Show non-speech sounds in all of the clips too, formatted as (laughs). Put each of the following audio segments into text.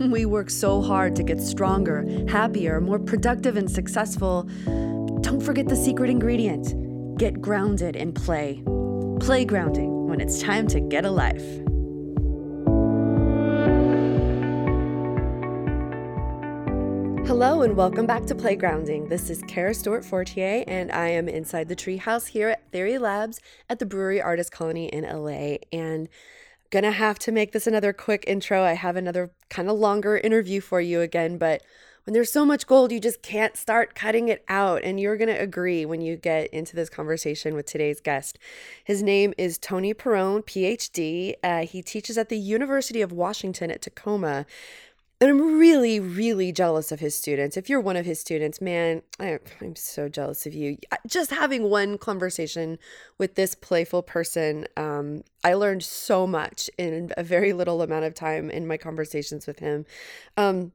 We work so hard to get stronger, happier, more productive, and successful. Don't forget the secret ingredient get grounded in play. Playgrounding when it's time to get a life. Hello and welcome back to Playgrounding. This is Kara Stewart Fortier, and I am inside the treehouse here at Theory Labs at the Brewery Artist Colony in LA. And gonna have to make this another quick intro. I have another kind of longer interview for you again, but when there's so much gold, you just can't start cutting it out. And you're to agree when you get into this conversation with today's guest. His name is Tony Perone, PhD. Uh, he teaches at the University of Washington at Tacoma. And I'm really, really jealous of his students. If you're one of his students, man, I, am so jealous of you. Just having one conversation with this playful person, um, I learned so much in a very little amount of time in my conversations with him. Um,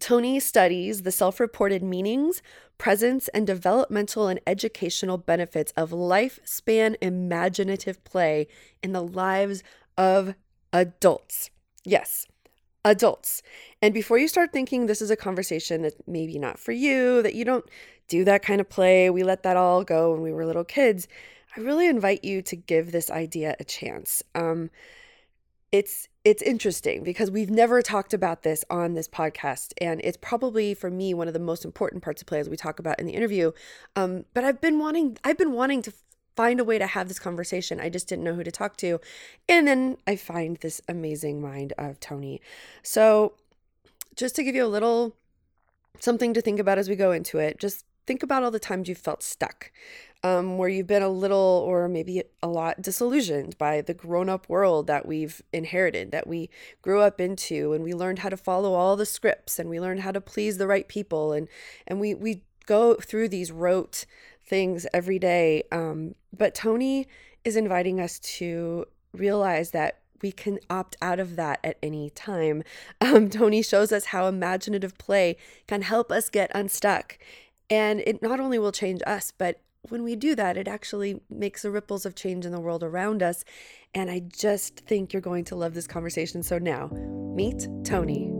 Tony studies the self reported meanings, presence, and developmental and educational benefits of lifespan imaginative play in the lives of adults. Yes, adults. And before you start thinking this is a conversation that maybe not for you, that you don't do that kind of play, we let that all go when we were little kids, I really invite you to give this idea a chance. Um, it's it's interesting because we've never talked about this on this podcast and it's probably for me one of the most important parts of play as we talk about in the interview um, but i've been wanting i've been wanting to find a way to have this conversation. I just didn't know who to talk to. And then I find this amazing mind of Tony. So, just to give you a little something to think about as we go into it, just think about all the times you felt stuck, um, where you've been a little or maybe a lot disillusioned by the grown up world that we've inherited, that we grew up into, and we learned how to follow all the scripts and we learned how to please the right people. And, and we, we go through these rote things every day. Um, but Tony is inviting us to realize that we can opt out of that at any time. (laughs) Um, Tony shows us how imaginative play can help us get unstuck. And it not only will change us, but when we do that, it actually makes the ripples of change in the world around us. And I just think you're going to love this conversation. So now, meet Tony.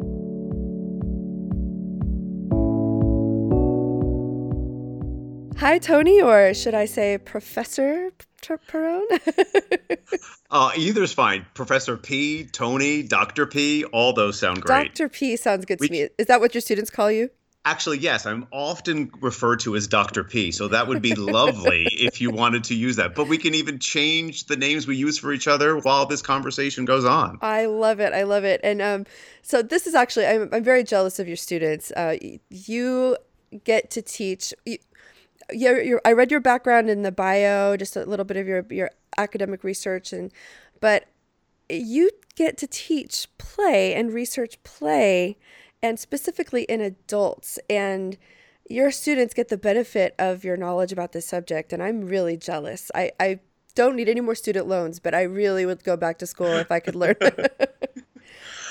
Hi, Tony, or should I say Professor Perone? (laughs) uh, either's fine. Professor P, Tony, Dr. P, all those sound great. Dr. P sounds good to me. Is that what your students call you? Actually, yes. I'm often referred to as Dr. P, so that would be lovely (laughs) if you wanted to use that. But we can even change the names we use for each other while this conversation goes on. I love it. I love it. And um, so this is actually, I'm, I'm very jealous of your students. Uh, you get to teach. Yeah, I read your background in the bio, just a little bit of your your academic research, and but you get to teach play and research play, and specifically in adults, and your students get the benefit of your knowledge about this subject, and I'm really jealous. I I don't need any more student loans, but I really would go back to school if I could learn. (laughs)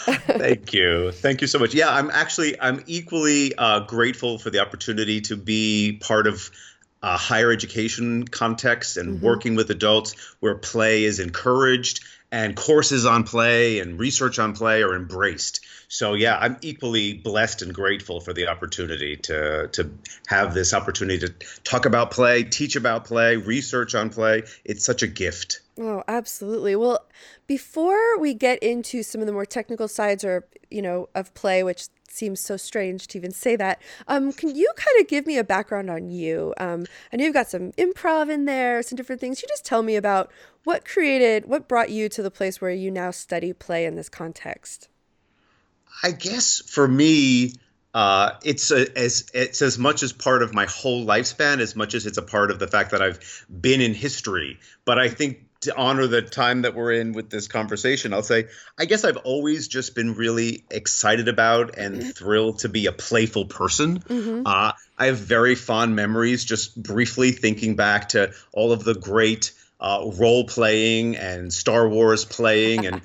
Thank you. Thank you so much. Yeah, I'm actually I'm equally uh, grateful for the opportunity to be part of a higher education context and mm-hmm. working with adults where play is encouraged and courses on play and research on play are embraced. So yeah, I'm equally blessed and grateful for the opportunity to to have this opportunity to talk about play, teach about play, research on play. It's such a gift. Oh, absolutely. Well, before we get into some of the more technical sides or, you know, of play, which seems so strange to even say that. Um, can you kind of give me a background on you? Um, I know you've got some improv in there, some different things. You just tell me about what created, what brought you to the place where you now study play in this context. I guess for me, uh, it's a, as it's as much as part of my whole lifespan as much as it's a part of the fact that I've been in history. But I think to honor the time that we're in with this conversation, I'll say I guess I've always just been really excited about and mm-hmm. thrilled to be a playful person. Mm-hmm. Uh, I have very fond memories, just briefly thinking back to all of the great uh, role playing and Star Wars playing and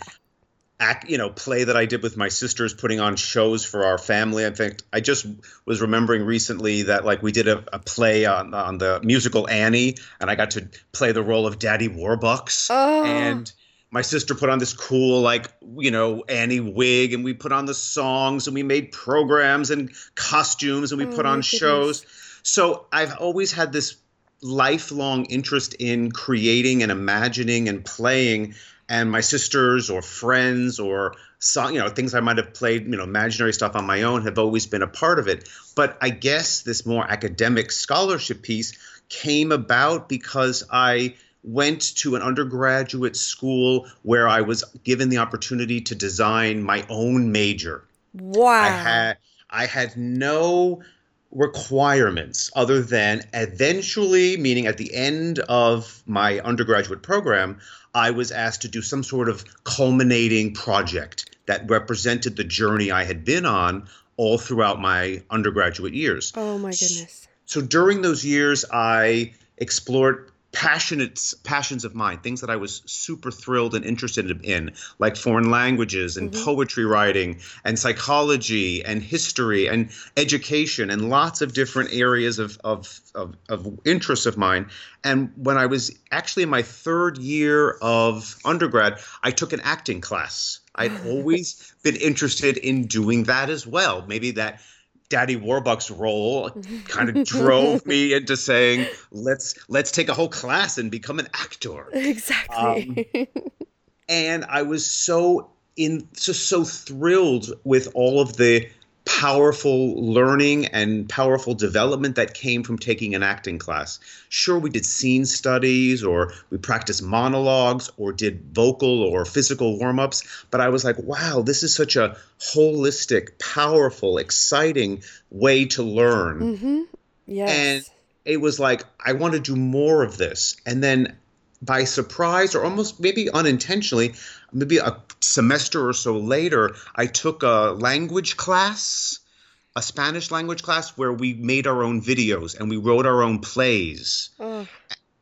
act, you know, play that I did with my sisters, putting on shows for our family. I think I just was remembering recently that like we did a, a play on on the musical Annie, and I got to play the role of Daddy Warbucks, oh. and my sister put on this cool like you know Annie Wig, and we put on the songs, and we made programs and costumes, and we Oh, put on goodness. shows. So I've always had this lifelong interest in creating and imagining and playing. And my sisters or friends or song, you know, things I might have played, you know, imaginary stuff on my own have always been a part of it. But I guess this more academic scholarship piece came about because I went to an undergraduate school where I was given the opportunity to design my own major. Wow. I had I had no requirements other than eventually, meaning at the end of my undergraduate program, I was asked to do some sort of culminating project that represented the journey I had been on all throughout my undergraduate years. oh my goodness. So during those years, I explored passionate passions of mine, things that I was super thrilled and interested in, like foreign languages and Mhm. poetry writing and psychology and history and education and lots of different areas of, of, of, of interest of mine. And when I was actually in my third year of undergrad, I took an acting class. I'd (laughs) always been interested in doing that as well. Maybe that Daddy Warbucks role (laughs) kind of drove me into saying, "Let's let's take a whole class and become an actor." Exactly. Um, and I was so in just so thrilled with all of the powerful learning and powerful development that came from taking an acting class. Sure, we did scene studies or we practiced monologues or did vocal or physical warm ups, but I was like, wow, this is such a holistic, powerful, exciting way to learn mm-hmm. Yes. and it was like i want to do more of this and then by surprise or almost maybe unintentionally maybe a semester or so later i took a language class a spanish language class where we made our own videos and we wrote our own plays. Oh,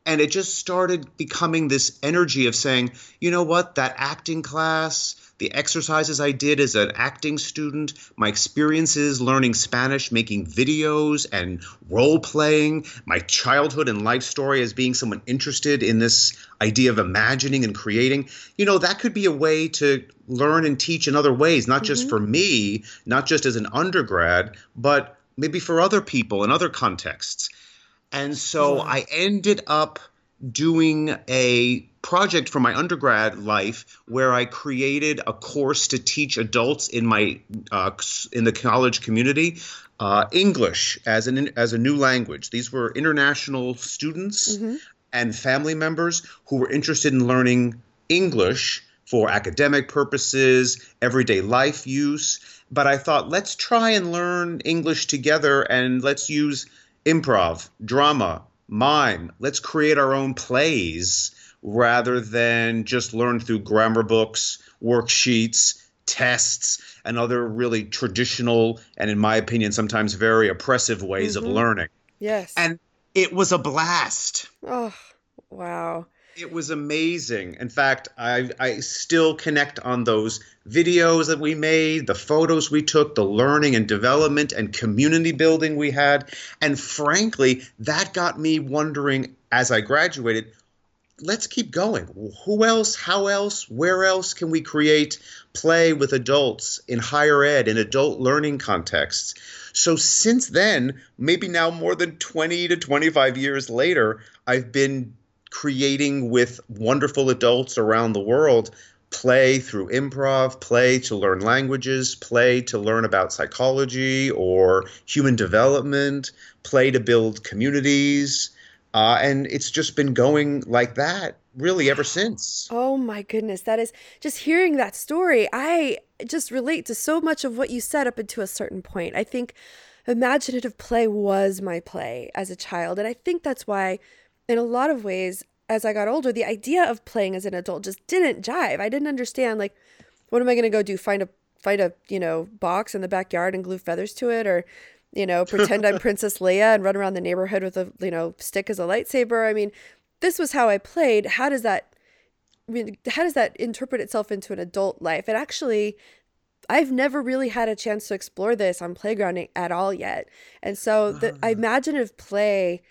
and it just started becoming this energy of saying you know what that acting class the exercises i did as an acting student my experiences learning spanish making videos and role playing my childhood and life story as being someone interested in this idea of imagining and creating you know that could be a way to learn and teach in other ways not just Mhm. for me not just as an undergrad but maybe for other people in other contexts and so Wow. I ended up doing a project for my undergrad life where I created a course to teach adults in my uh, in the college community uh, English as an as a new language. These were international students mhm. and family members who were interested in learning English for academic purposes, everyday life use. But I thought, let's try and learn English together and let's use improv, drama, mime. Let's create our own plays rather than just learn through grammar books, worksheets, tests, and other really traditional and, in my opinion, sometimes very oppressive ways Mhm. of learning. Yes. And it was a blast. oh, wow. It was amazing. In fact, I I still connect on those videos that we made, the photos we took, the learning and development and community building we had. And frankly, that got me wondering as I graduated, let's keep going. Who else, how else, where else can we create play with adults in higher ed, in adult learning contexts? So since then, maybe now more than 20 to 25 years later, I've been creating with wonderful adults around the world play through improv, play to learn languages, play to learn about psychology or human development, play to build communities. Uh, and it's just been going like that really ever since. Oh my goodness. That is just hearing that story. I just relate to so much of what you said up until a certain point. I think imaginative play was my play as a child. And I think that's why, in a lot of ways, as I got older, the idea of playing as an adult just didn't jive. I didn't understand, like, what am I going to go do? Find a, find a, you know, box in the backyard and glue feathers to it? Or, you know, pretend I'm (laughs) Princess Leia and run around the neighborhood with a, you know, stick as a lightsaber? I mean, this was how I played. How does that I mean, how does that interpret itself into an adult life? And actually, I've never really had a chance to explore this on playground at all yet. And so the imaginative play,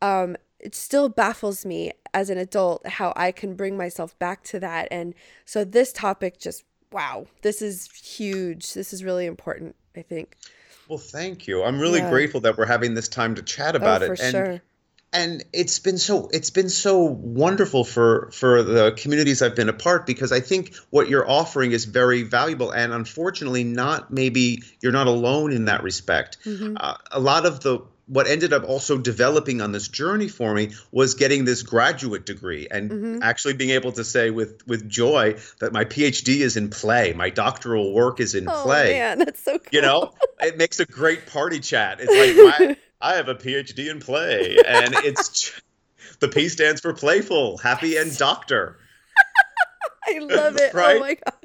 um, it still baffles me as an adult how I can bring myself back to that. And so this topic just wow, this is huge. This is really important, I think. Well, thank you. I'm really Yeah. grateful that we're having this time to chat about oh, for it. And sure. and it's been so it's been so wonderful for for the communities I've been a part because I think what you're offering is very valuable and unfortunately not maybe you're not alone in that respect. Mhm. Uh, a lot of the what ended up also developing on this journey for me was getting this graduate degree and Mhm. actually being able to say with with joy that my PhD is in play, my doctoral work is in Oh play. man, that's so cool. You know, (laughs) it makes a great party chat. It's like my, I have a PhD in play, and it's (laughs) the P stands for playful, happy, and doctor. (laughs) I love it. Right? Oh my gosh.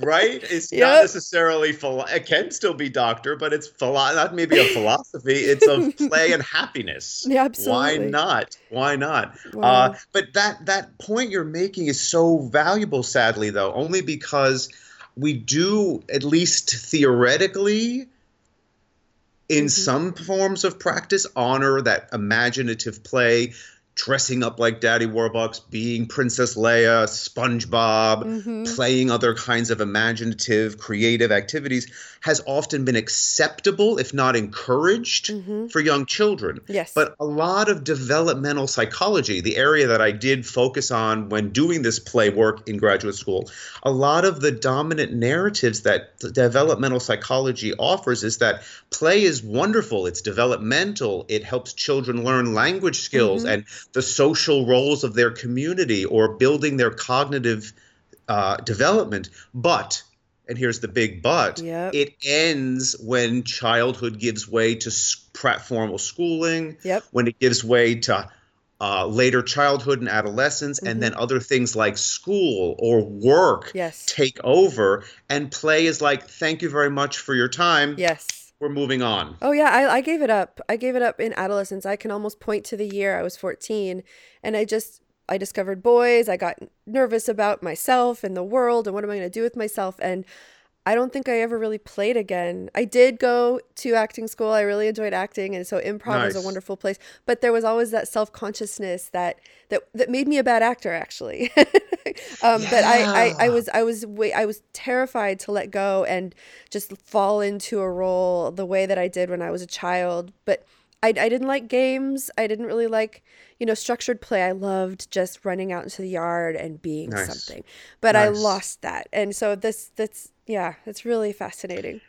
Right? (laughs) It's Yep. not necessarily philo- it can still be doctor, but it's philo- not maybe a philosophy. It's of (laughs) play and happiness. Yeah, absolutely. Why not? Why not? Wow. Uh, but that that point you're making is so valuable. Sadly, though, only because we do, at least theoretically, in Mhm. some forms of practice, honor that imaginative play, dressing up like Daddy Warbucks, being Princess Leia, SpongeBob, Mhm. playing other kinds of imaginative, creative activities has often been acceptable, if not encouraged, Mhm. for young children. Yes. But a lot of developmental psychology, the area that I did focus on when doing this play work in graduate school, a lot of the dominant narratives that developmental psychology offers is that play is wonderful, it's developmental, it helps children learn language skills Mhm. and the social roles of their community or building their cognitive uh, development. But, and here's the big but, Yep. it ends when childhood gives way to formal schooling, Yep. when it gives way to uh, later childhood and adolescence, Mhm. and then other things like school or work Yes. take over. And play is like, thank you very much for your time. Yes. We're moving on. Oh yeah, I, I gave it up. I gave it up in adolescence. I can almost point to the year I was 14 and I just I discovered boys. I got nervous about myself and the world and what am I going to do with myself and I don't think I ever really played again. I did go to acting school. I really enjoyed acting and so improv was a wonderful place, but there was always that self-consciousness that that that made me a bad actor actually. (laughs) um but I, I I was I was way I was terrified to let go and just fall into a role the way that I did when I was a child. But I, I didn't like games. I didn't really like, you know, structured play. I loved just running out into the yard and being Nice. something. But I lost that. And so this that's yeah, it's really fascinating.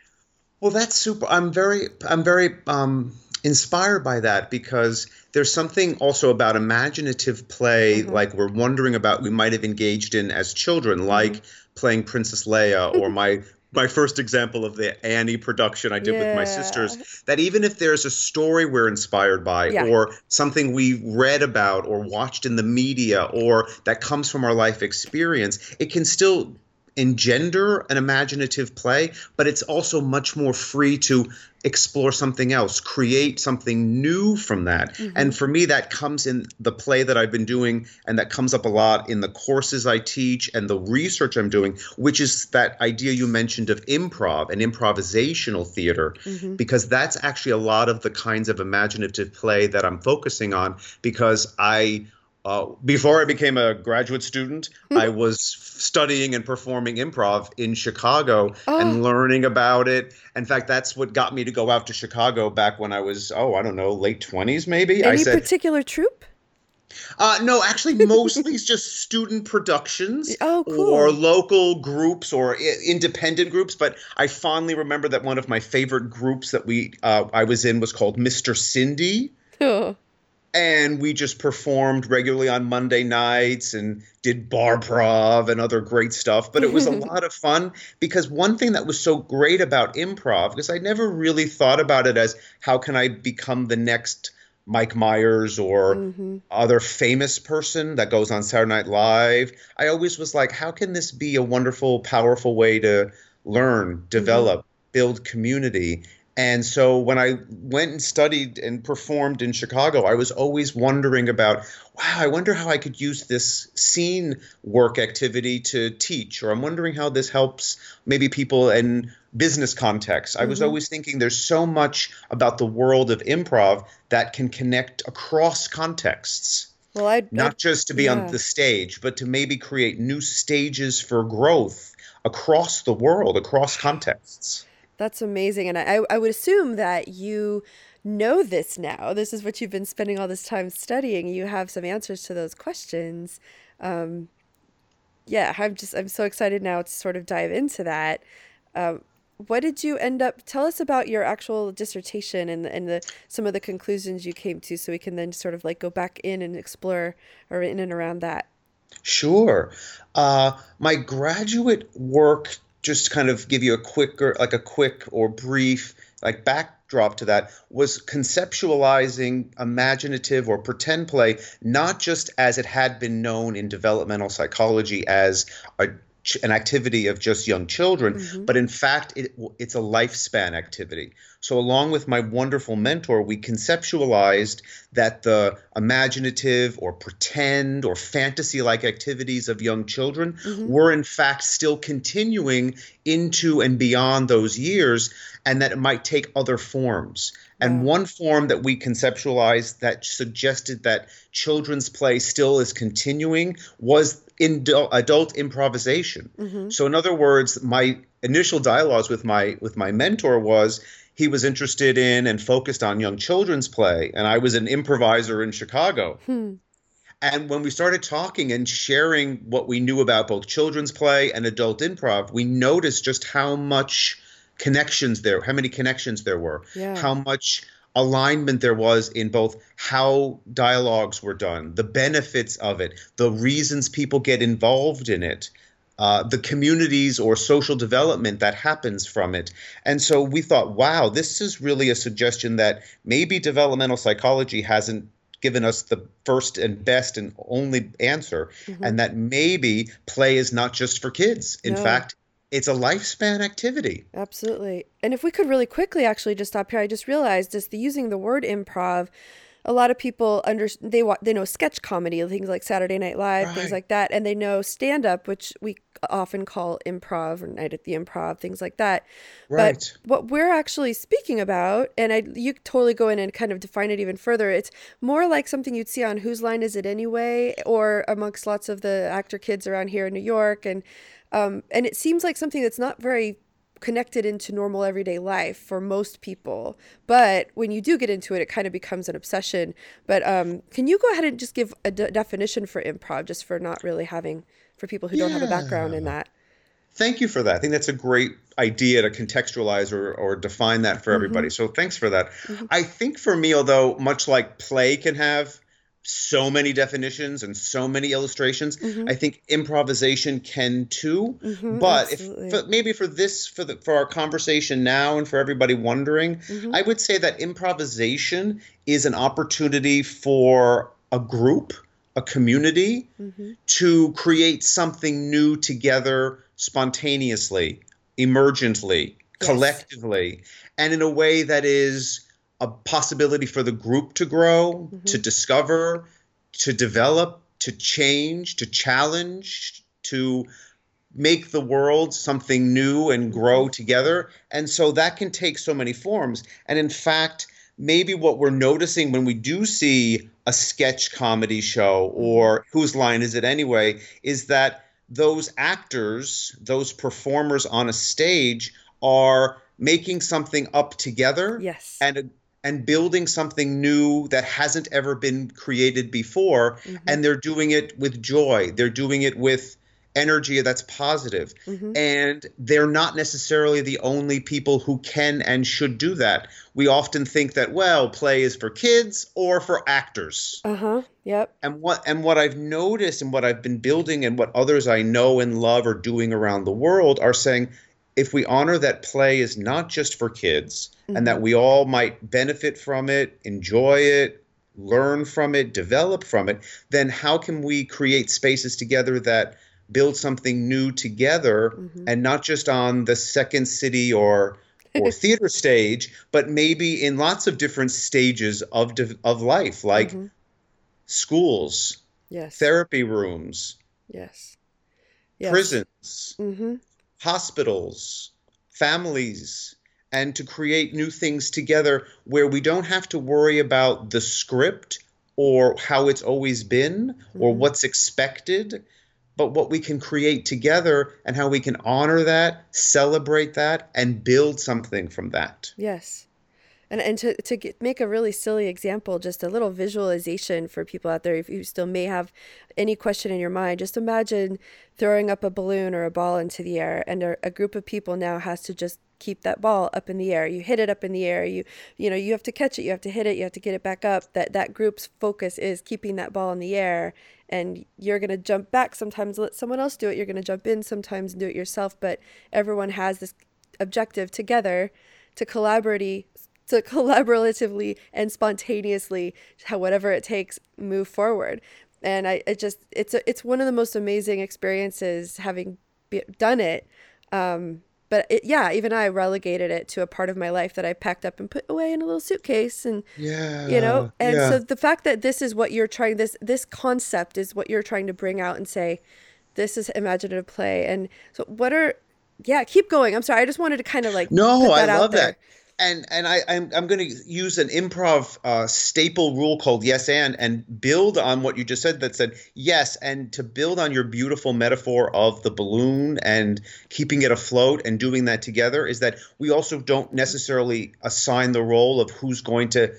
Well, that's super. I'm very, I'm very um, inspired by that because there's something also about imaginative play, Mhm. like we're wondering about we might have engaged in as children, like playing Princess Leia, or (laughs) my my first example of the Annie production I did with my sisters that even if there's a story we're inspired by, Yeah. or something we read about, or watched in the media, or that comes from our life experience, it can still engender an imaginative play, but it's also much more free to explore something else, create something new from that. Mhm. And for me, that comes in the play that I've been doing, and that comes up a lot in the courses I teach and the research I'm doing, which is that idea you mentioned of improv and improvisational theater Mhm. because that's actually a lot of the kinds of imaginative play that I'm focusing on because I uh, before I became a graduate student, I was studying and performing improv in Chicago Oh. and learning about it. In fact, that's what got me to go out to Chicago back when I was, oh, I don't know, late 20s maybe. Any said, particular troupe? uh, no, actually, mostly just student productions (laughs) Oh, cool. or local groups or I- independent groups. But I fondly remember that one of my favorite groups that we uh, I was in was called Mr. Cindy, (laughs) Oh. And we just performed regularly on Monday nights and did bar prov and other great stuff. But it was a (laughs) lot of fun because one thing that was so great about improv because I never really thought about it as how can I become the next Mike Myers or Mhm. other famous person that goes on Saturday Night Live. I always was like, how can this be a wonderful, powerful way to learn, develop, build community? And so when I went and studied and performed in Chicago, I was always wondering about, wow, I wonder how I could use this scene work activity to teach, or I'm wondering how this helps maybe people in business context. I was Mhm. always thinking there's so much about the world of improv that can connect across contexts, Well, I'd, not just to be yeah. on the stage, but to maybe create new stages for growth across the world, across contexts. That's amazing. And I, I would assume that you know this now. This is what you've been spending all this time studying. You have some answers to those questions. Um, yeah, I'm just, I'm so excited now to sort of dive into that. Um, what did you end up tell us about your actual dissertation and and the some of the conclusions you came to so we can then sort of like go back in and explore or in and around that sure uh, my graduate work just kind of give you a quicker like a quick or brief like backdrop to that was conceptualizing imaginative or pretend play not just as it had been known in developmental psychology as a an activity of just young children, mm-hmm. but in fact, it, it's a lifespan activity. So, along with my wonderful mentor, we conceptualized that the imaginative or pretend or fantasy like activities of young children mm-hmm. were, in fact, still continuing into and beyond those years, and that it might take other forms. And one form that we conceptualized that suggested that children's play still is continuing was in adult improvisation. Mm-hmm. So, in other words, my initial dialogues with my with my mentor was he was interested in and focused on young children's play, and I was an improviser in Chicago. Hmm. And when we started talking and sharing what we knew about both children's play and adult improv, we noticed just how much connections there, how many connections there were, yeah. how much alignment there was in both how dialogues were done, the benefits of it, the reasons people get involved in it, uh, the communities or social development that happens from it. And so we thought, wow, this is really a suggestion that maybe developmental psychology hasn't given us the first and best and only answer, mm-hmm. and that maybe play is not just for kids. In no. fact, it's a lifespan activity. Absolutely. And if we could really quickly actually just stop here, I just realized just the using the word improv, a lot of people under they they know sketch comedy, things like Saturday Night Live, right. things like that, and they know stand up, which we often call improv or night at the improv, things like that. Right. But what we're actually speaking about, and I you totally go in and kind of define it even further. It's more like something you'd see on Whose Line Is It Anyway, or amongst lots of the actor kids around here in New York, and um, and it seems like something that's not very connected into normal everyday life for most people. But when you do get into it, it kind of becomes an obsession. But um, can you go ahead and just give a definition for improv, just for not really having, for people who yeah. don't have a background in that? Thank you for that. I think that's a great idea to contextualize or, or define that for mm-hmm. everybody. So thanks for that. Mm-hmm. I think for me, although much like play can have so many definitions and so many illustrations. Mm-hmm. I think improvisation can too. Mm-hmm, but absolutely. if for, maybe for this for the for our conversation now and for everybody wondering, mm-hmm. I would say that improvisation is an opportunity for a group, a community mm-hmm. to create something new together spontaneously, emergently, yes. collectively, and in a way that is a possibility for the group to grow, mm-hmm. to discover, to develop, to change, to challenge, to make the world something new and grow mm-hmm. together. And so that can take so many forms. And in fact, maybe what we're noticing when we do see a sketch comedy show mm-hmm. or whose line is it anyway is that those actors, those performers on a stage are making something up together. Yes. And and building something new that hasn't ever been created before mm-hmm. and they're doing it with joy they're doing it with energy that's positive. Mm-hmm. and they're not necessarily the only people who can and should do that we often think that well play is for kids or for actors uh-huh yep and what and what i've noticed and what i've been building and what others i know and love are doing around the world are saying if we honor that play is not just for kids mm-hmm. and that mm-hmm. we all might benefit from it, enjoy it, learn from it, develop from it, then how can we create spaces together that build something new together mm-hmm. and not just on the second city or or (laughs) theater stage, but maybe in lots of different stages of of life, like mm-hmm. schools, yes, therapy rooms, yes, yes. prisons, mm-hmm hospitals, families, and to create new things together where we don't have to worry about the script or how it's always been or mm-hmm. what's expected, but what we can create together and how we can honor that, celebrate that, and build something from that. Yes. And, and to, to get, make a really silly example, just a little visualization for people out there, if you still may have any question in your mind, just imagine throwing up a balloon or a ball into the air, and a, a group of people now has to just keep that ball up in the air. You hit it up in the air. You you know you have to catch it. You have to hit it. You have to get it back up. That that group's focus is keeping that ball in the air, and you're gonna jump back sometimes. Let someone else do it. You're gonna jump in sometimes and do it yourself. But everyone has this objective together to collaborate to (laughs) collaboratively and spontaneously whatever it takes move forward. And i it just it's a, it's one of the most amazing experiences having be, done it. Um, but it, yeah even i relegated it to a part of my life that i packed up and put away in a little suitcase and yeah you know and yeah. so the fact that this is what you're trying this this concept is what you're trying to bring out and say this is imaginative play. And so what are yeah keep going. I'm sorry. I just wanted to kind of like no i love that and and I I'm I'm going to use an improv uh, staple rule called yes and and build on what you just said that said yes and to build on your beautiful metaphor of the balloon and keeping it afloat and doing that together is that we also don't necessarily assign the role of who's going to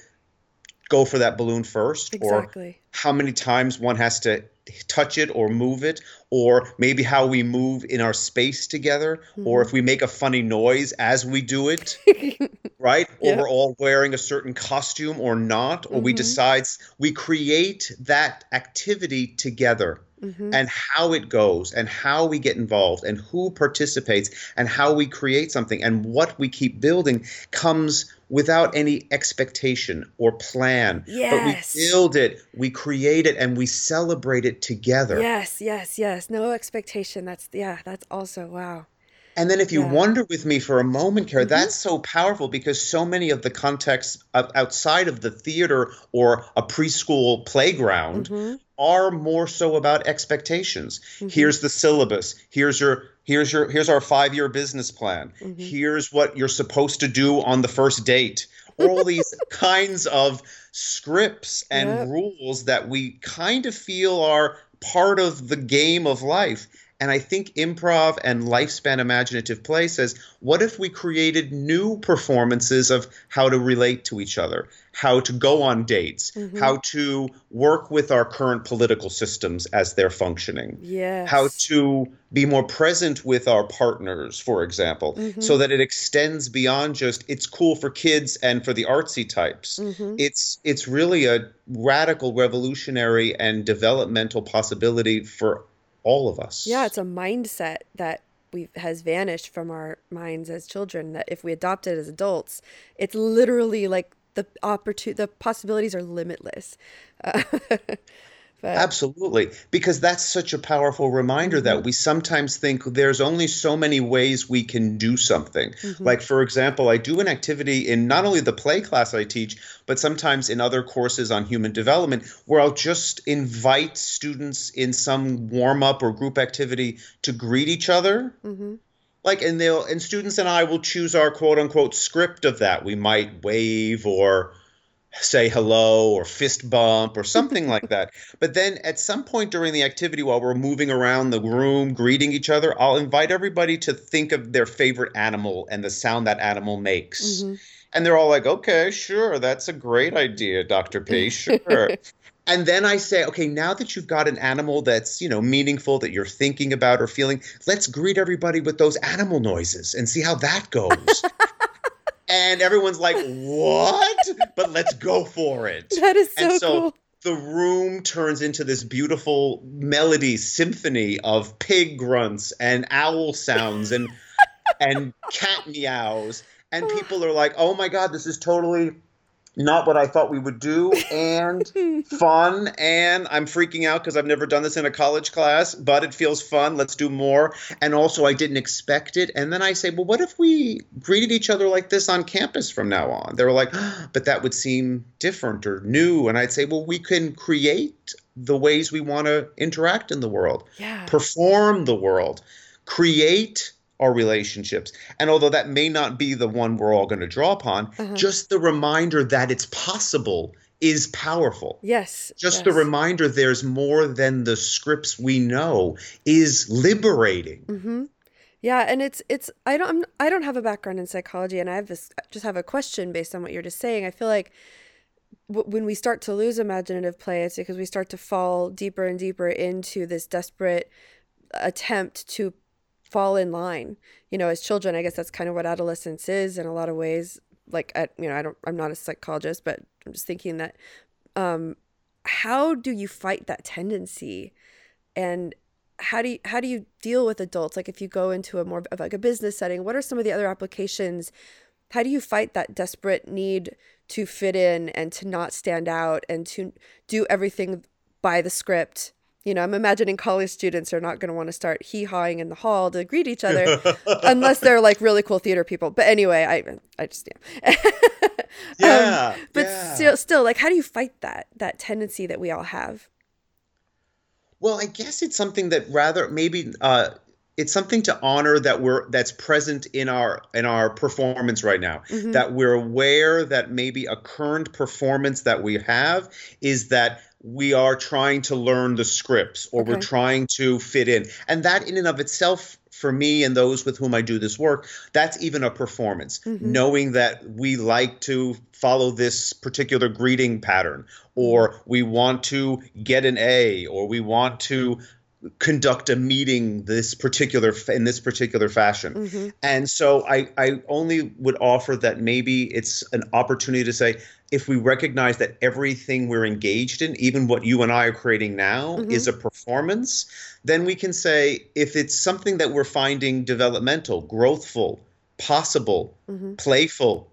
go for that balloon first exactly. or how many times one has to touch it or move it or maybe how we move in our space together mm-hmm. or if we make a funny noise as we do it (laughs) right or we're all wearing a certain costume or not or mm-hmm. we decide we create that activity together mm-hmm. and how it goes and how we get involved and who participates and how we create something and what we keep building comes without any expectation or plan. Yes. But we build it, we create it, and we celebrate it together. Yes, yes, yes. No expectation. That's, yeah, that's also, wow. And then if you yeah. wonder with me for a moment, Kara, mm-hmm. that's so powerful because so many of the contexts outside of the theater or a preschool playground mm-hmm. are more so about expectations. Mm-hmm. Here's the syllabus. Here's your here's your here's our five year business plan. Mm-hmm. Here's what you're supposed to do on the first date. All these (laughs) kinds of scripts and yep. rules that we kind of feel are part of the game of life. And I think improv and lifespan imaginative play says, what if we created new performances of how to relate to each other, how to go on dates, mm-hmm. how to work with our current political systems as they're functioning, yes. how to be more present with our partners, for example, mm-hmm. so that it extends beyond just it's cool for kids and for the artsy types. Mm-hmm. It's it's really a radical, revolutionary, and developmental possibility for all of us. Yeah, it's a mindset that we has vanished from our minds as children that if we adopt it as adults, it's literally like the opportunity the possibilities are limitless. Uh, (laughs) But, Absolutely, because that's such a powerful reminder mm-hmm. that we sometimes think there's only so many ways we can do something. Mm-hmm. Like, for example, I do an activity in not only the play class I teach, but sometimes in other courses on human development where I'll just invite students in some warm up or group activity to greet each other. Mm-hmm like and they'll and students and I will choose our quote unquote script of that. We might wave or say hello or fist bump or (laughs) something like that. But then at some point during the activity, while we're moving around the room, greeting each other, I'll invite everybody to think of their favorite animal and the sound that animal makes. Mm-hmm. And they're all like, okay, sure, that's a great idea, Dr. P, sure. (laughs) and then I say, okay, now that you've got an animal that's, you know, meaningful that you're thinking about or feeling, let's greet everybody with those animal noises and see how that goes (laughs) and everyone's like, "What?" but let's go for it. (laughs) That is so, and so cool. The room turns into this beautiful melody symphony of pig grunts and owl sounds and (laughs) and cat meows, and oh. people are like, "Oh my god, this is totally." Not what I thought we would do, and (laughs) fun. And I'm freaking out because I've never done this in a college class, but it feels fun. Let's do more. And also, I didn't expect it. And then I say, well, what if we greeted each other like this on campus from now on? They were like, ah, but that would seem different or new. And I'd say, well, we can create the ways we want to interact in the world, yeah. perform the world, create our relationships. And although that may not be the one we're all going to draw upon, uh-huh. just the reminder that it's possible is powerful. Yes. Just yes. the reminder there's more than the scripts we know is liberating. Mm-hmm. Yeah, and it's it's I don't I'm, I don't have a background in psychology, and I have this just have a question based on what you're just saying. I feel like w- when we start to lose imaginative play, it's because we start to fall deeper and deeper into this desperate attempt to fall in line. You know, as children, I guess that's kind of what adolescence is in a lot of ways. Like, I, you know, I don't, I'm not a psychologist, but I'm just thinking that, um, how do you fight that tendency, and how do you how do you deal with adults? Like, if you go into a more of like a business setting, what are some of the other applications? How do you fight that desperate need to fit in and to not stand out and to do everything by the script? You know, I'm imagining college students are not going to want to start hee hawing in the hall to greet each other (laughs) unless they're like really cool theater people. But anyway, I I just yeah. (laughs) Yeah. um, but yeah. still, still, like, how do you fight that that tendency that we all have? Well, I guess it's something that rather maybe uh, it's something to honor that we're that's present in our in our performance right now. Mhm. That we're aware that maybe a current performance that we have is that we are trying to learn the scripts or we're trying to fit in. And that in and of itself for me and those with whom I do this work, that's even a performance. Mhm. Knowing that we like to follow this particular greeting pattern or we want to get an A or we want to conduct a meeting this particular in this particular fashion. hmm And so I, I only would offer that maybe it's an opportunity to say if we recognize that everything we're engaged in, even what you and I are creating now, Mhm. is a performance, then we can say if it's something that we're finding developmental, growthful, possible, hmm playful,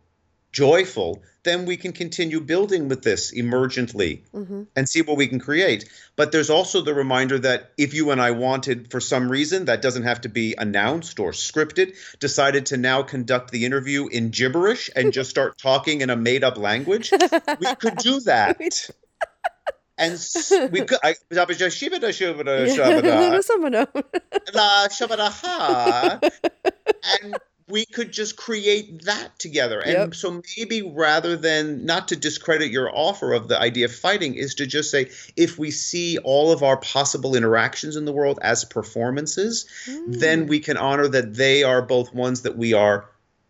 joyful, then we can continue building with this emergently hmm and see what we can create. But there's also the reminder that if you and I wanted, for some reason, that doesn't have to be announced or scripted, decided to now conduct the interview in gibberish and just (laughs) start talking in a made up language, we could do that. (laughs) And we (laughs) could. I, and we could just create that together. And Yep. so maybe rather than not to discredit your offer of the idea of fighting, is to just say if we see all of our possible interactions in the world as performances, then Mm. we can honor that they are both ones that we are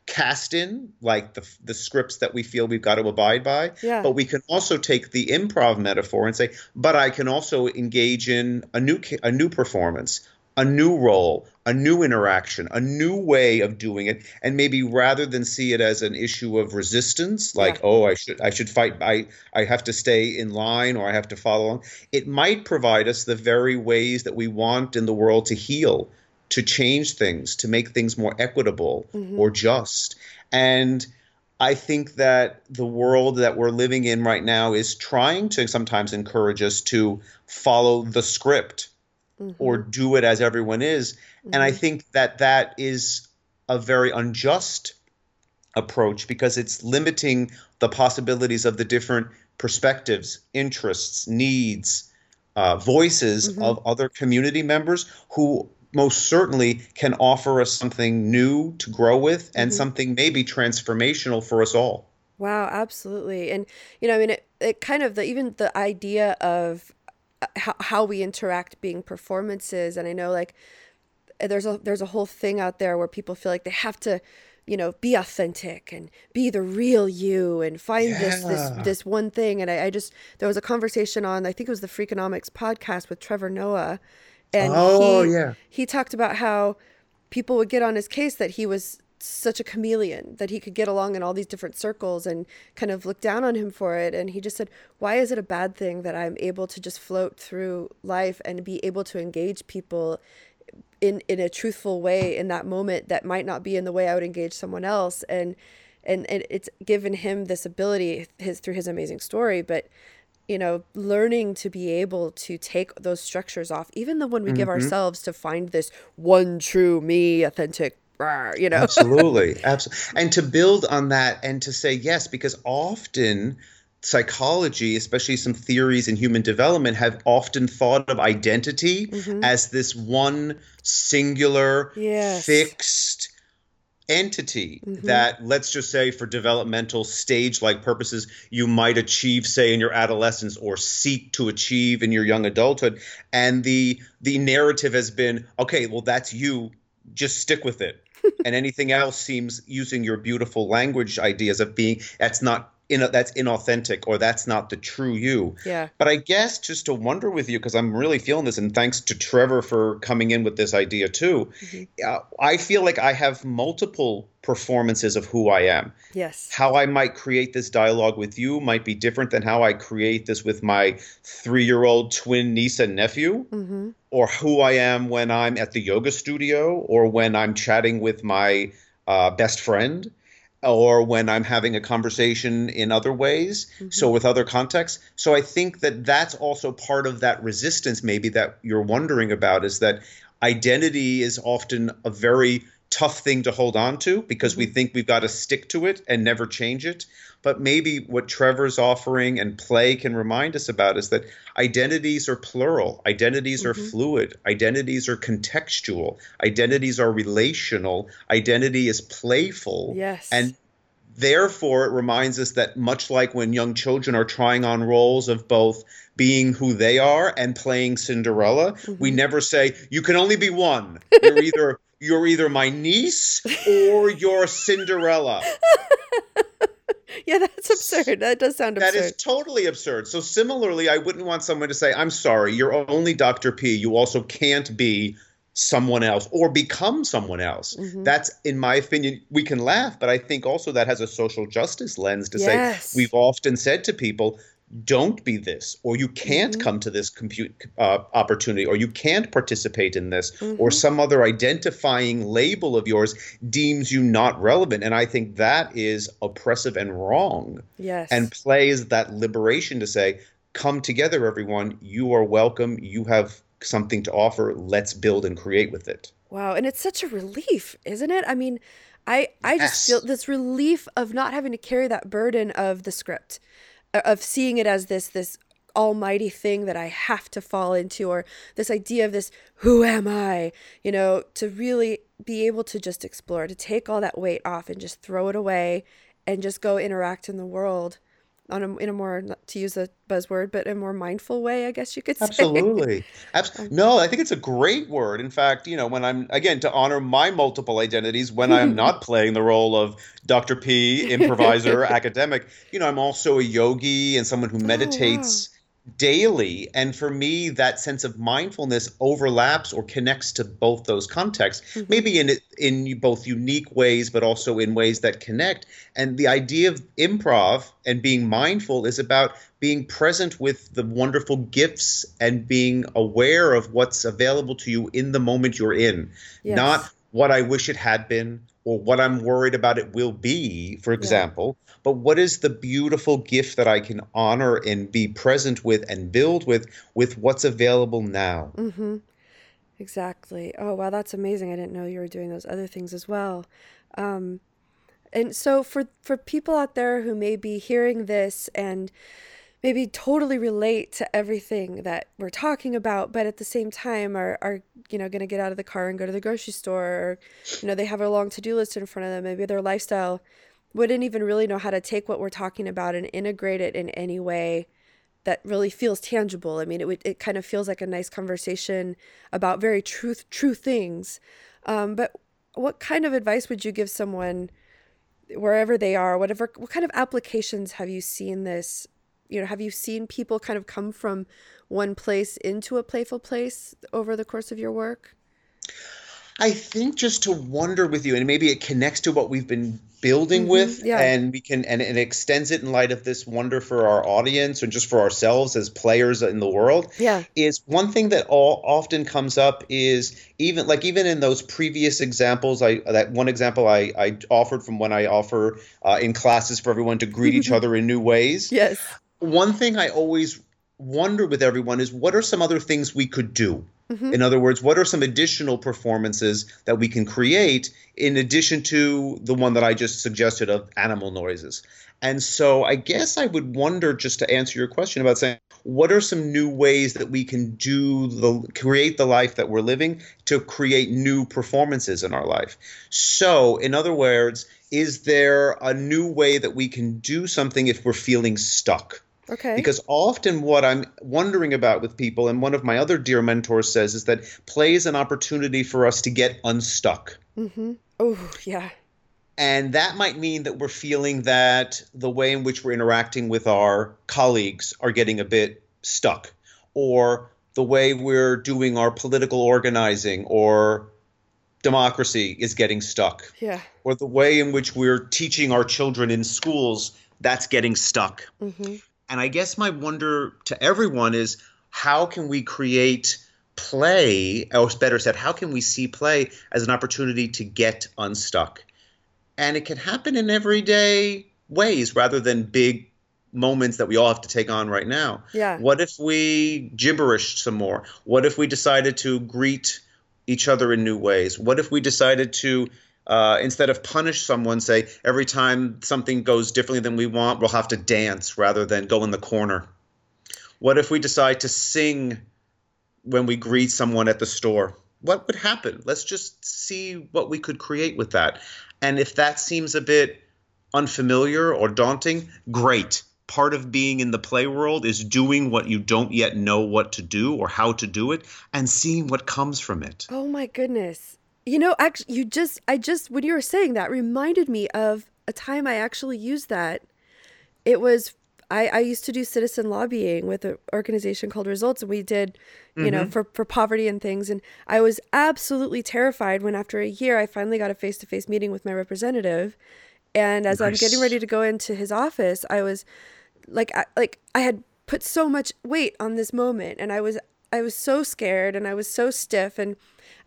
cast in, like the the scripts that we feel we've got to abide by. yeah. But we can also take the improv metaphor and say, but I can also engage in a new a new performance, a new role, a new interaction, a new way of doing it, and maybe rather than see it as an issue of resistance, like Yeah. oh I should I should fight I I have to stay in line or I have to follow along, it might provide us the very ways that we want in the world to heal, to change things, to make things more equitable Mhm. or just. And I think that the world that we're living in right now is trying to sometimes encourage us to follow the script Mhm. or do it as everyone is. And I Mhm. think that that is a very unjust approach because it's limiting the possibilities of the different perspectives, interests, needs, uh, voices Mhm. of other community members who most certainly can offer us something new to grow with and Mhm. something maybe transformational for us all. Wow, absolutely. And you know, I mean, it, it kind of the even the idea of how, how we interact being performances, and I know like there's a there's a whole thing out there where people feel like they have to, you know, be authentic and be the real you and find this this this one thing. And I, I just there was a conversation on I think it was the Freakonomics podcast with Trevor Noah, and Oh, he yeah. he talked about how people would get on his case that he was such a chameleon that he could get along in all these different circles and kind of look down on him for it. And he just said why is it a bad thing that i'm able to just float through life and be able to engage people in in a truthful way in that moment that might not be in the way i would engage someone else? And and, and it's given him this ability his through his amazing story. But you know learning to be able to take those structures off even the one we give Mm-hmm. ourselves to find this one true me authentic you know absolutely (laughs) absolutely and to build on that and to say yes because often psychology especially some theories in human development have often thought of identity Mhm. as this one singular Yes. fixed entity mm-hmm. that let's just say for developmental stage like purposes you might achieve say in your adolescence or seek to achieve in your young adulthood and the the narrative has been okay well that's you just stick with it and anything else seems using your beautiful language ideas of being that's not in that's inauthentic or that's not the true you. Yeah. But I guess just to wonder with you because I'm really feeling this, and thanks to Trevor for coming in with this idea too. Mm-hmm. Uh, I feel like I have multiple performances of who I am. Yes. How I might create this dialogue with you might be different than how I create this with my three-year-old twin niece and nephew. Mm-hmm. Or who I am when I'm at the yoga studio, or when I'm chatting with my uh, best friend or when I'm having a conversation in other ways, mm-hmm. so with other contexts. So I think that that's also part of that resistance, maybe that you're wondering about, is that identity is often a very tough thing to hold on to because we mm-hmm. think we've got to stick to it and never change it. But maybe what Trevor's offering and play can remind us about is that identities are plural, identities mm-hmm. are fluid, identities are contextual, identities are relational, identity is playful. Yes. And therefore, it reminds us that much like when young children are trying on roles of both being who they are and playing Cinderella, mm-hmm. we never say, you can only be one. You're either you're either my niece (laughs) or you're Cinderella. (laughs) yeah, that's absurd. That does sound absurd. That is totally absurd. So similarly, I wouldn't want someone to say, "I'm sorry, you're only Dr. P. You also can't be someone else or become someone else." Mm-hmm. That's in my opinion, we can laugh, but I think also that has a social justice lens to yes. say we've often said to people, don't be this or you can't mm-hmm. come to this compute uh, opportunity or you can't participate in this mm-hmm. or some other identifying label of yours deems you not relevant. And i think that is oppressive and wrong. Yes. And plays that liberation to say come together everyone. You are welcome. You have something to offer. Let's build and create with it. Wow. And it's such a relief isn't it? I mean i i yes. just feel this relief of not having to carry that burden of the script Uh, of seeing it as this this almighty thing that I have to fall into or this idea of this who am I? You know to really be able to just explore to take all that weight off and just throw it away and just go interact in the world on a, in a more to use a buzzword but a more mindful way i guess you could say. Absolutely. (laughs) Absol- um, no i think it's a great word. In fact you know when i'm again to honor my multiple identities when i'm (laughs) not playing the role of dr p (laughs) improviser academic you know i'm also a yogi and someone who meditates oh, wow daily. And for me, that sense of mindfulness overlaps or connects to both those contexts, mm-hmm. maybe in in both unique ways, but also in ways that connect. And the idea of improv and being mindful is about being present with the wonderful gifts and being aware of what's available to you in the moment you're in, yes. not what I wish it had been or what I'm worried about it will be, for example, yeah. but what is the beautiful gift that I can honor and be present with and build with with what's available now. Mm-hmm. Exactly. Oh wow, that's amazing. I didn't know you were doing those other things as well. Um, and so for for people out there who may be hearing this and maybe totally relate to everything that we're talking about, but at the same time are, are you know, going to get out of the car and go to the grocery store, or, you know, they have a long to do list in front of them. Maybe their lifestyle wouldn't even really know how to take what we're talking about and integrate it in any way that really feels tangible. I mean, it it kind of feels like a nice conversation about very truth, true things. Um, but what kind of advice would you give someone wherever they are, whatever, what kind of applications have you seen this you know, have you seen people kind of come from one place into a playful place over the course of your work? I think just to wonder with you, and maybe it connects to what we've been building mm-hmm, with, yeah. and we can, and it extends it in light of this wonder for our audience and just for ourselves as players in the world. Yeah, is one thing that all often comes up is even like even in those previous examples, I that one example I I offered from when I offer uh, in classes for everyone to greet each other in new ways. Yes, one thing I always wonder with everyone is what are some other things we could do? Mm-hmm. In other words, what are some additional performances that we can create in addition to the one that I just suggested of animal noises? And so I guess I would wonder just to answer your question about saying what are some new ways that we can do the create the life that we're living to create new performances in our life. So, in other words, is there a new way that we can do something if we're feeling stuck? Okay. Because often what I'm wondering about with people, and one of my other dear mentors says, is that play is an opportunity for us to get unstuck. Mm-hmm. Oh, yeah. And that might mean that we're feeling that the way in which we're interacting with our colleagues are getting a bit stuck, or the way we're doing our political organizing or democracy is getting stuck. Yeah. Or the way in which we're teaching our children in schools, that's getting stuck. Mm-hmm. And I guess my wonder to everyone is how can we create play, or better said, how can we see play as an opportunity to get unstuck? And it can happen in everyday ways rather than big moments that we all have to take on right now. Yeah. What if we gibberished some more? What if we decided to greet each other in new ways? What if we decided to uh, instead of punish someone, say every time something goes differently than we want, we'll have to dance rather than go in the corner. What if we decide to sing when we greet someone at the store? What would happen? Let's just see what we could create with that. And if that seems a bit unfamiliar or daunting, great. Part of being in the play world is doing what you don't yet know what to do or how to do it and seeing what comes from it. Oh my goodness. You know, actually, you just, I just, when you were saying that, reminded me of a time I actually used that. It was, I, I used to do citizen lobbying with an organization called Results, and we did, you mm-hmm. know, for, for poverty and things. And I was absolutely terrified when, after a year, I finally got a face to face meeting with my representative. And as nice. I'm getting ready to go into his office, I was like, I, like I had put so much weight on this moment, and I was, I was so scared, and I was so stiff, and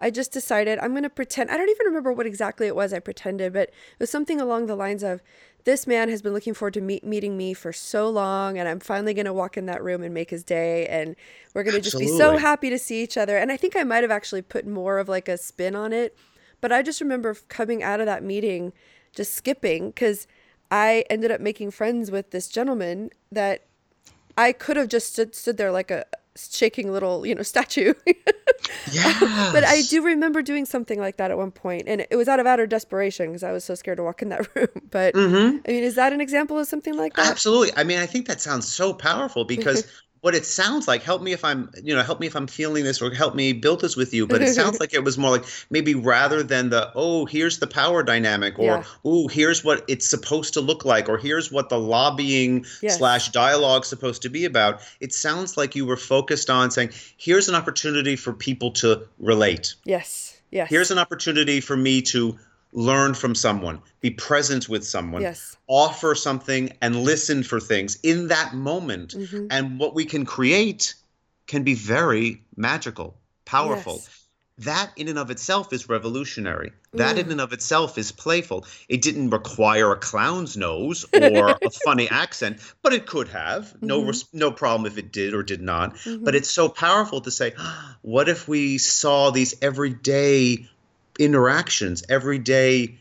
I just decided I'm going to pretend. I don't even remember what exactly it was I pretended, but it was something along the lines of this man has been looking forward to meet, meeting me for so long, and I'm finally going to walk in that room and make his day. And we're going to just be so happy to see each other. And I think I might have actually put more of like a spin on it. But I just remember coming out of that meeting just skipping because I ended up making friends with this gentleman that I could have just stood, stood there like a shaking little, you know, (laughs) statue. yeah. (laughs) but I do remember doing something like that at one point, and it was out of utter desperation because I was so scared to walk in that (laughs) room. But mm-hmm. I mean, is that an example of something like that? Absolutely. I mean, I think that sounds so powerful because what it sounds like help me if i'm you know help me if i'm feeling this or help me build this with you but it sounds (laughs) like it was more like maybe rather than the oh here's the power dynamic or yeah. oh here's what it's supposed to look like or here's what the lobbying yes. slash dialogue supposed to be about it sounds like you were focused on saying here's an opportunity for people to relate yes yes here's an opportunity for me to learn from someone, be present with someone, yes. offer something and listen for things in that moment. Mm-hmm. And what we can create can be very magical, powerful. Yes. That in and of itself is revolutionary. That mm. in and of itself is playful. It didn't require a clown's nose (laughs) or a funny accent, but it could have. Mm-hmm. No no problem if it did or did not. Mm-hmm. But it's so powerful to say, (gasps) what if we saw these everyday interactions, everyday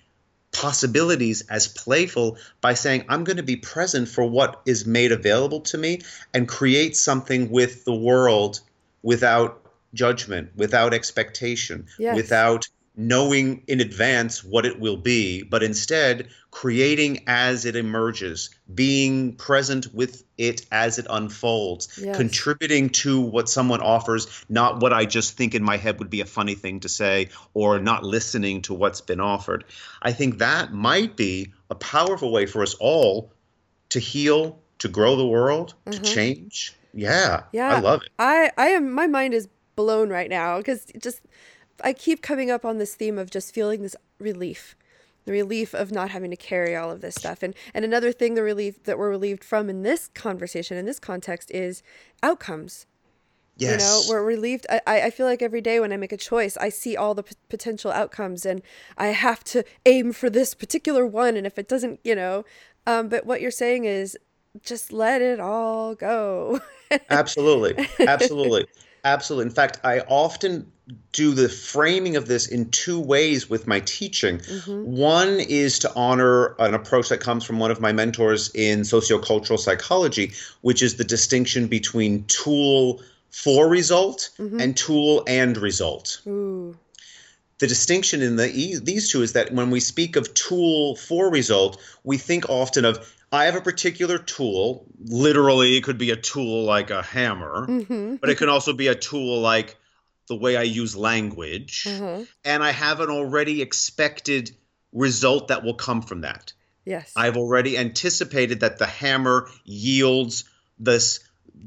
possibilities as playful by saying, I'm going to be present for what is made available to me and create something with the world without judgment, without expectation, yes. without knowing in advance what it will be, but instead creating as it emerges, being present with it as it unfolds, yes. contributing to what someone offers, not what I just think in my head would be a funny thing to say, or not listening to what's been offered. I think that might be a powerful way for us all to heal, to grow the world, mm-hmm. to change. Yeah, yeah, I love it. I, I am. My mind is blown right now because just I keep coming up on this theme of just feeling this relief the relief of not having to carry all of this stuff. And and another thing the relief that we're relieved from in this conversation in this context is outcomes. Yes. you know we're relieved. I, I feel like every day when i make a choice i see all the p- potential outcomes and i have to aim for this particular one. And if it doesn't you know um, but what you're saying is just let it all go. (laughs) Absolutely. Absolutely Absolutely. In fact, I often do the framing of this in two ways with my teaching. Mm-hmm. One is to honor an approach that comes from one of my mentors in sociocultural psychology, which is the distinction between tool for result mm-hmm. and tool and result. Ooh. The distinction in the these two is that when we speak of tool for result, we think often of I have a particular tool. Literally, it could be a tool like a hammer, mm-hmm. but it can also be a tool like the way I use language. Mm-hmm. And I have an already expected result that will come from that. Yes. I've already anticipated that the hammer yields this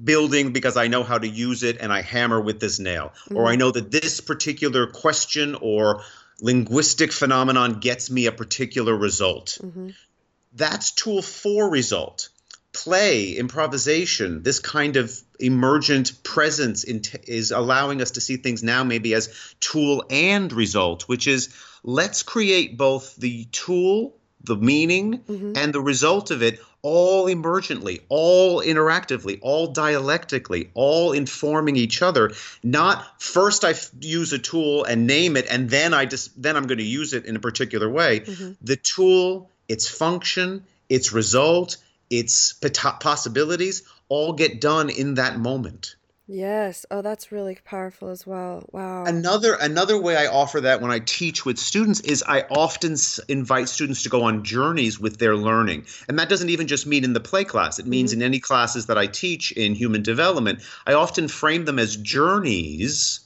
building because I know how to use it and I hammer with this nail. Mm-hmm. Or I know that this particular question or linguistic phenomenon gets me a particular result. Mm-hmm. That's tool for result. Play, improvisation, this kind of emergent presence t- is allowing us to see things now maybe as tool and result, which is let's create both the tool, the meaning, mm-hmm. and the result of it all emergently, all interactively, all dialectically, all informing each other. Not first I f- use a tool and name it, and then I just then I'm going to use it in a particular way. Mm-hmm. The tool its function, its result, its possibilities all get done in that moment. Yes. Oh, that's really powerful as well. Wow. Another another way I offer that when I teach with students is I often invite students to go on journeys with their learning. And that doesn't even just mean in the play class. It means mm-hmm. in any classes that I teach in human development. I often frame them as journeys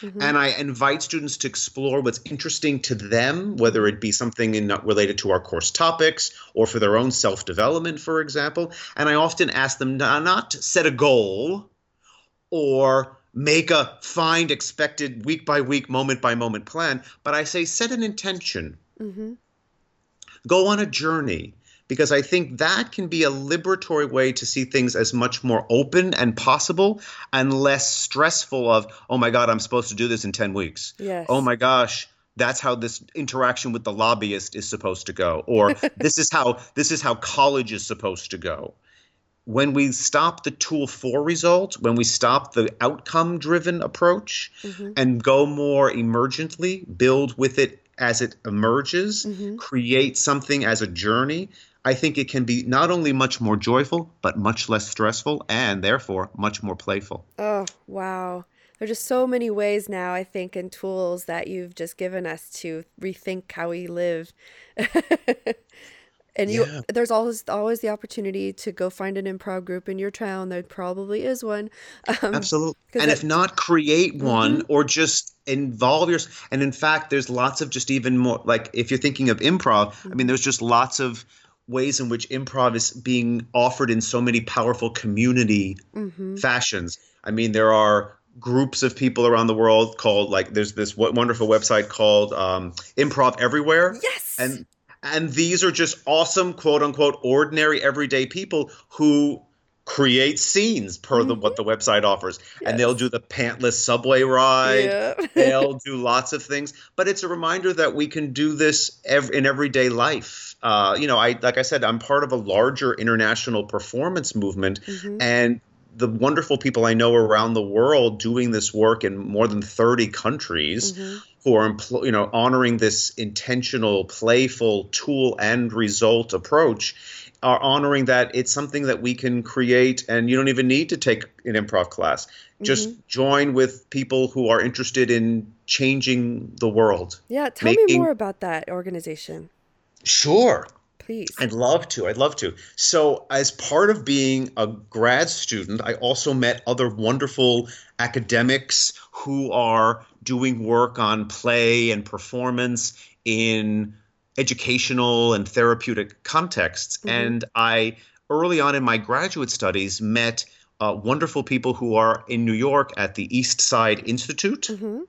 Mm-hmm. And I invite students to explore what's interesting to them, whether it be something in, related to our course topics or for their own self development, for example. And I often ask them to not set a goal or make a find expected week by week, moment by moment plan, but I say set an intention. Mm-hmm. Go on a journey because I think that can be a liberatory way to see things as much more open and possible and less stressful of, oh my God, I'm supposed to do this in 10 weeks. Yes. Oh my gosh, that's how this interaction with the lobbyist is supposed to go. Or (laughs) this is how this is how college is supposed to go. When we stop the tool for result, when we stop the outcome driven approach mm-hmm. and go more emergently, build with it as it emerges, mm-hmm. create something as a journey, I think it can be not only much more joyful, but much less stressful and therefore much more playful. Oh, wow. There are just so many ways now, I think, and tools that you've just given us to rethink how we live. (laughs) and you yeah. there's always always the opportunity to go find an improv group in your town there probably is one (laughs) um, absolutely and it, if not create one mm-hmm. or just involve yourself and in fact there's lots of just even more like if you're thinking of improv mm-hmm. i mean there's just lots of ways in which improv is being offered in so many powerful community mm-hmm. fashions. I mean, there are groups of people around the world called like there's this wonderful website called um, Improv Everywhere. Yes, and and these are just awesome quote unquote ordinary everyday people who create scenes per mm-hmm. the, what the website offers yes. and they'll do the pantless subway ride yeah. (laughs) they'll do lots of things but it's a reminder that we can do this ev- in everyday life uh, you know i like i said i'm part of a larger international performance movement mm-hmm. and the wonderful people i know around the world doing this work in more than 30 countries mm-hmm. who are you know honoring this intentional playful tool and result approach are honoring that it's something that we can create and you don't even need to take an improv class just mm-hmm. join with people who are interested in changing the world yeah tell making... me more about that organization sure please i'd love to i'd love to so as part of being a grad student i also met other wonderful academics who are doing work on play and performance in educational and therapeutic contexts. Mm-hmm. And I, early on in my graduate studies, met uh, wonderful people who are in New York at the East Side Institute. Mm-hmm.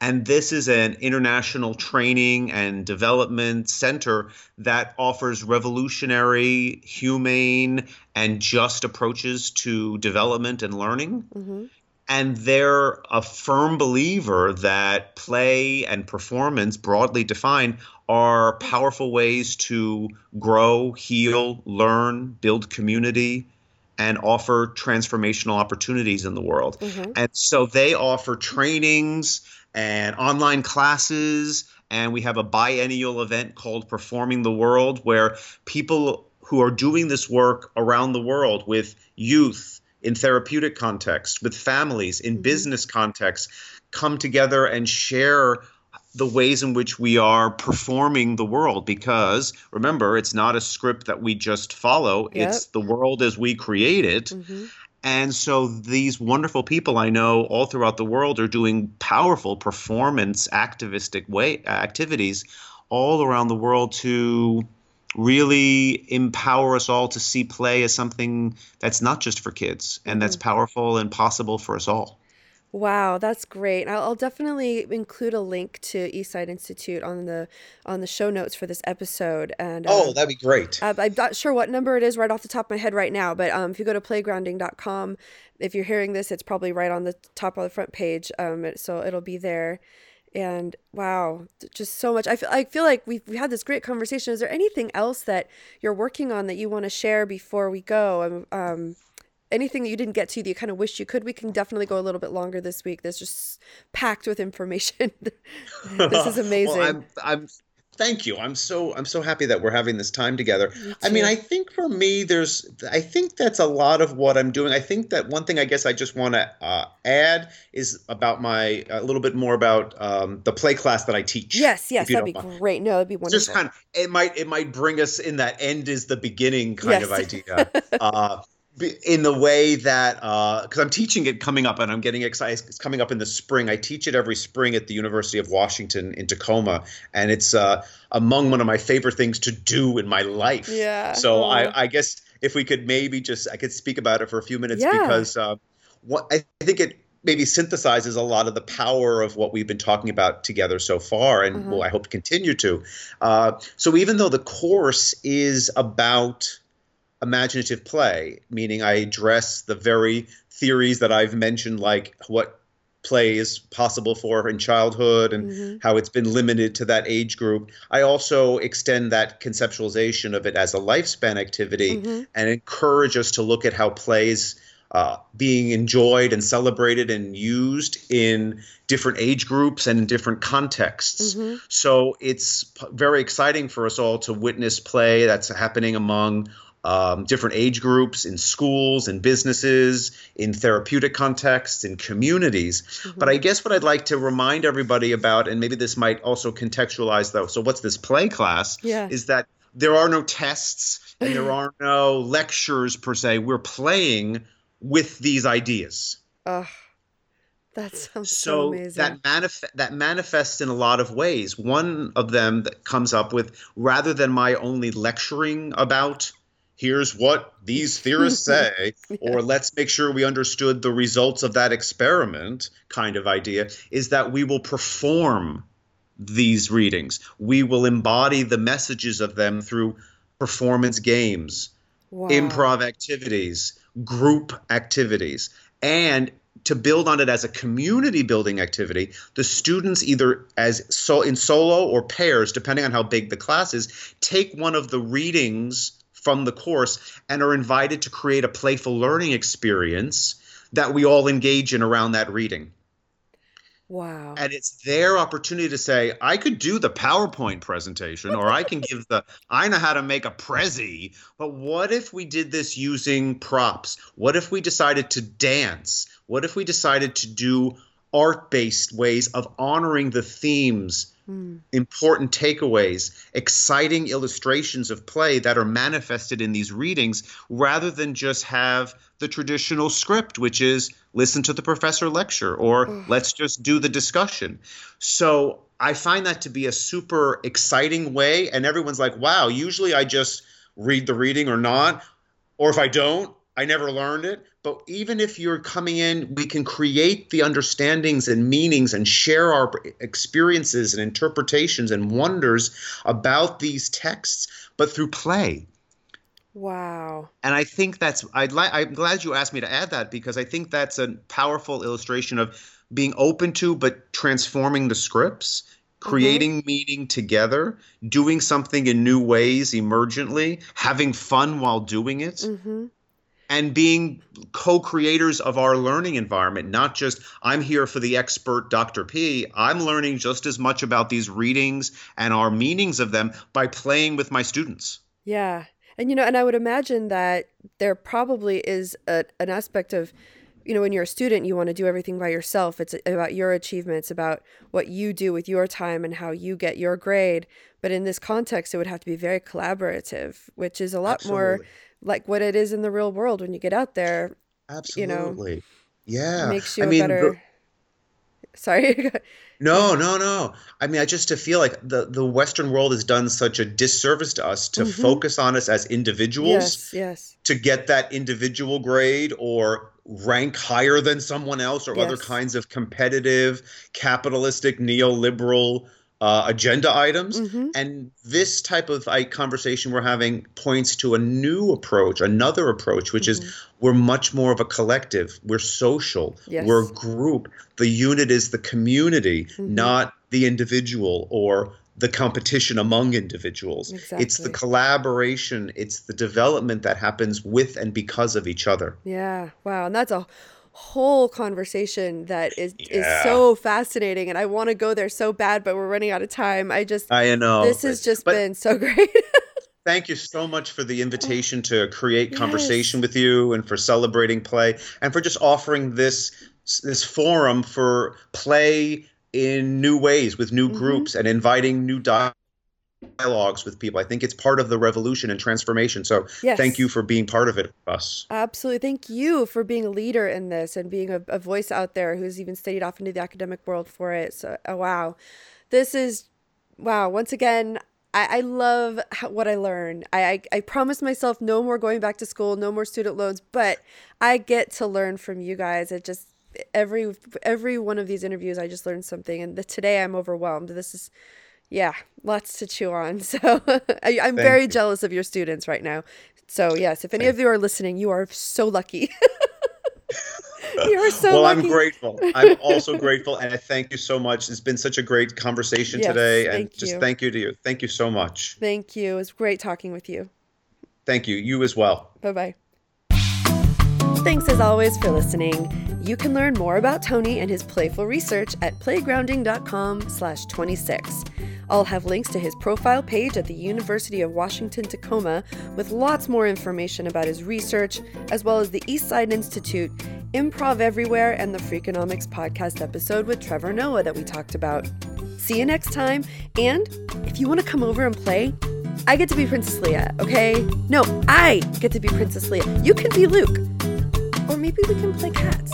And this is an international training and development center that offers revolutionary, humane, and just approaches to development and learning. Mm-hmm and they're a firm believer that play and performance, broadly defined, are powerful ways to grow, heal, learn, build community, and offer transformational opportunities in the world. Mm-hmm. And so they offer trainings and online classes. And we have a biennial event called Performing the World, where people who are doing this work around the world with youth in therapeutic context, with families in mm-hmm. business context, come together and share the ways in which we are performing the world because remember it's not a script that we just follow yep. it's the world as we create it mm-hmm. and so these wonderful people i know all throughout the world are doing powerful performance activistic way activities all around the world to really empower us all to see play as something that's not just for kids and mm-hmm. that's powerful and possible for us all Wow, that's great. I'll, I'll, definitely include a link to East Side Institute on the on the show notes for this episode. And oh, um, that'd be great. Uh, I'm not sure what number it is right off the top of my head right now, but um, if you go to playgrounding.com, if you're hearing this, it's probably right on the top of the front page. Um, so it'll be there. And wow, just so much. I feel I feel like we've we had this great conversation. Is there anything else that you're working on that you want to share before we go? Um, um anything that you didn't get to that you kind of wish you could, we can definitely go a little bit longer this week. There's just packed with information. (laughs) this is amazing. (laughs) well, I'm, I'm thank you i'm so i'm so happy that we're having this time together i mean i think for me there's i think that's a lot of what i'm doing i think that one thing i guess i just want to uh, add is about my a little bit more about um, the play class that i teach yes yes that'd be mind. great no that'd be wonderful just kind of it might it might bring us in that end is the beginning kind yes. of idea (laughs) uh, in the way that because uh, I'm teaching it coming up and I'm getting excited. It's coming up in the spring. I teach it every spring at the University of Washington in Tacoma, and it's uh, among one of my favorite things to do in my life. Yeah. So I, I, guess if we could maybe just I could speak about it for a few minutes yeah. because uh, what I think it maybe synthesizes a lot of the power of what we've been talking about together so far, and mm-hmm. I hope to continue to. Uh, so even though the course is about imaginative play, meaning I address the very theories that I've mentioned, like what play is possible for in childhood and mm-hmm. how it's been limited to that age group. I also extend that conceptualization of it as a lifespan activity mm-hmm. and encourage us to look at how plays uh, being enjoyed and celebrated and used in different age groups and in different contexts. Mm-hmm. So it's p- very exciting for us all to witness play that's happening among um, different age groups in schools and businesses, in therapeutic contexts, in communities. Mm-hmm. But I guess what I'd like to remind everybody about, and maybe this might also contextualize though, so what's this play class? Yeah. Is that there are no tests and there (sighs) are no lectures per se. We're playing with these ideas. Ugh. That sounds so, so amazing. That manif- that manifests in a lot of ways. One of them that comes up with rather than my only lecturing about here's what these theorists (laughs) say, yeah. or let's make sure we understood the results of that experiment kind of idea, is that we will perform these readings. We will embody the messages of them through performance games, wow. improv activities, group activities. And to build on it as a community building activity, the students either as so in solo or pairs, depending on how big the class is, take one of the readings from the course and are invited to create a playful learning experience that we all engage in around that reading. Wow. And it's their opportunity to say, I could do the PowerPoint presentation or I can give the, I know how to make a Prezi, but what if we did this using props? What if we decided to dance? What if we decided to do art based ways of honoring the themes Mm. important takeaways, exciting illustrations of play that are manifested in these readings rather than just have the traditional script, which is listen to the professor lecture or mm. let's just do the discussion. So I find that to be a super exciting way. And everyone's like, wow, usually I just read the reading or not. Or if I don't, I never learned it. But even if you're coming in, we can create the understandings and meanings and share our experiences and interpretations and wonders about these texts, but through play. Wow. And I think that's I'd like I'm glad you asked me to add that because I think that's a powerful illustration of being open to but transforming the scripts, mm-hmm. creating mm-hmm. meaning together, doing something in new ways emergently, having fun while doing it. Mm-hmm and being co-creators of our learning environment not just i'm here for the expert dr p. I'm learning just as much about these readings and our meanings of them by playing with my students. Yeah. And you know and i would imagine that there probably is a, an aspect of you know when you're a student you want to do everything by yourself. It's about your achievements about what you do with your time and how you get your grade. But in this context it would have to be very collaborative which is a lot Absolutely. more like what it is in the real world when you get out there. Absolutely. You know, yeah. Makes you I a mean, better. The... Sorry. (laughs) no, no, no. I mean, I just to feel like the the Western world has done such a disservice to us to mm-hmm. focus on us as individuals. Yes, yes. To get that individual grade or rank higher than someone else or yes. other kinds of competitive, capitalistic, neoliberal uh, agenda items. Mm-hmm. And this type of conversation we're having points to a new approach, another approach, which mm-hmm. is we're much more of a collective. We're social. Yes. We're a group. The unit is the community, mm-hmm. not the individual or the competition among individuals. Exactly. It's the collaboration, it's the development that happens with and because of each other. Yeah. Wow. And that's a whole conversation that is yeah. is so fascinating and I want to go there so bad but we're running out of time. I just I know. This has just been so (laughs) great. thank you so much for the invitation to create yes. conversation with you and for celebrating play and for just offering this this forum for play in new ways with new mm-hmm. groups and inviting new dialogue dialogues with people. I think it's part of the revolution and transformation. So yes. thank you for being part of it, us. Absolutely. Thank you for being a leader in this and being a, a voice out there who's even studied off into the academic world for it. So, oh, wow. This is, wow. Once again, I, I love how, what I learned. I, I, I promised myself no more going back to school, no more student loans, but I get to learn from you guys. It just, every every one of these interviews i just learned something and the, today i'm overwhelmed this is yeah, lots to chew on. (laughs) So I, am very you. jealous of your students right now. So yes, if any Thank of you are listening, you are so lucky. (laughs) (laughs) you are so well. Lucky. I'm grateful. I'm also grateful, and I thank you so much. It's been such a great conversation yes, today, and just thank you to you. Thank you so much. Thank you. It was great talking with you. Thank you. You as well. Bye bye. Thanks as always for listening. You can learn more about Tony and his playful research at playgrounding.com/26. I'll have links to his profile page at the University of Washington Tacoma with lots more information about his research, as well as the East Side Institute, Improv Everywhere, and the Freakonomics podcast episode with Trevor Noah that we talked about. See you next time, and if you want to come over and play, I get to be Princess Leia, okay? No, I get to be Princess Leia. You can be Luke. Or maybe we can play cats.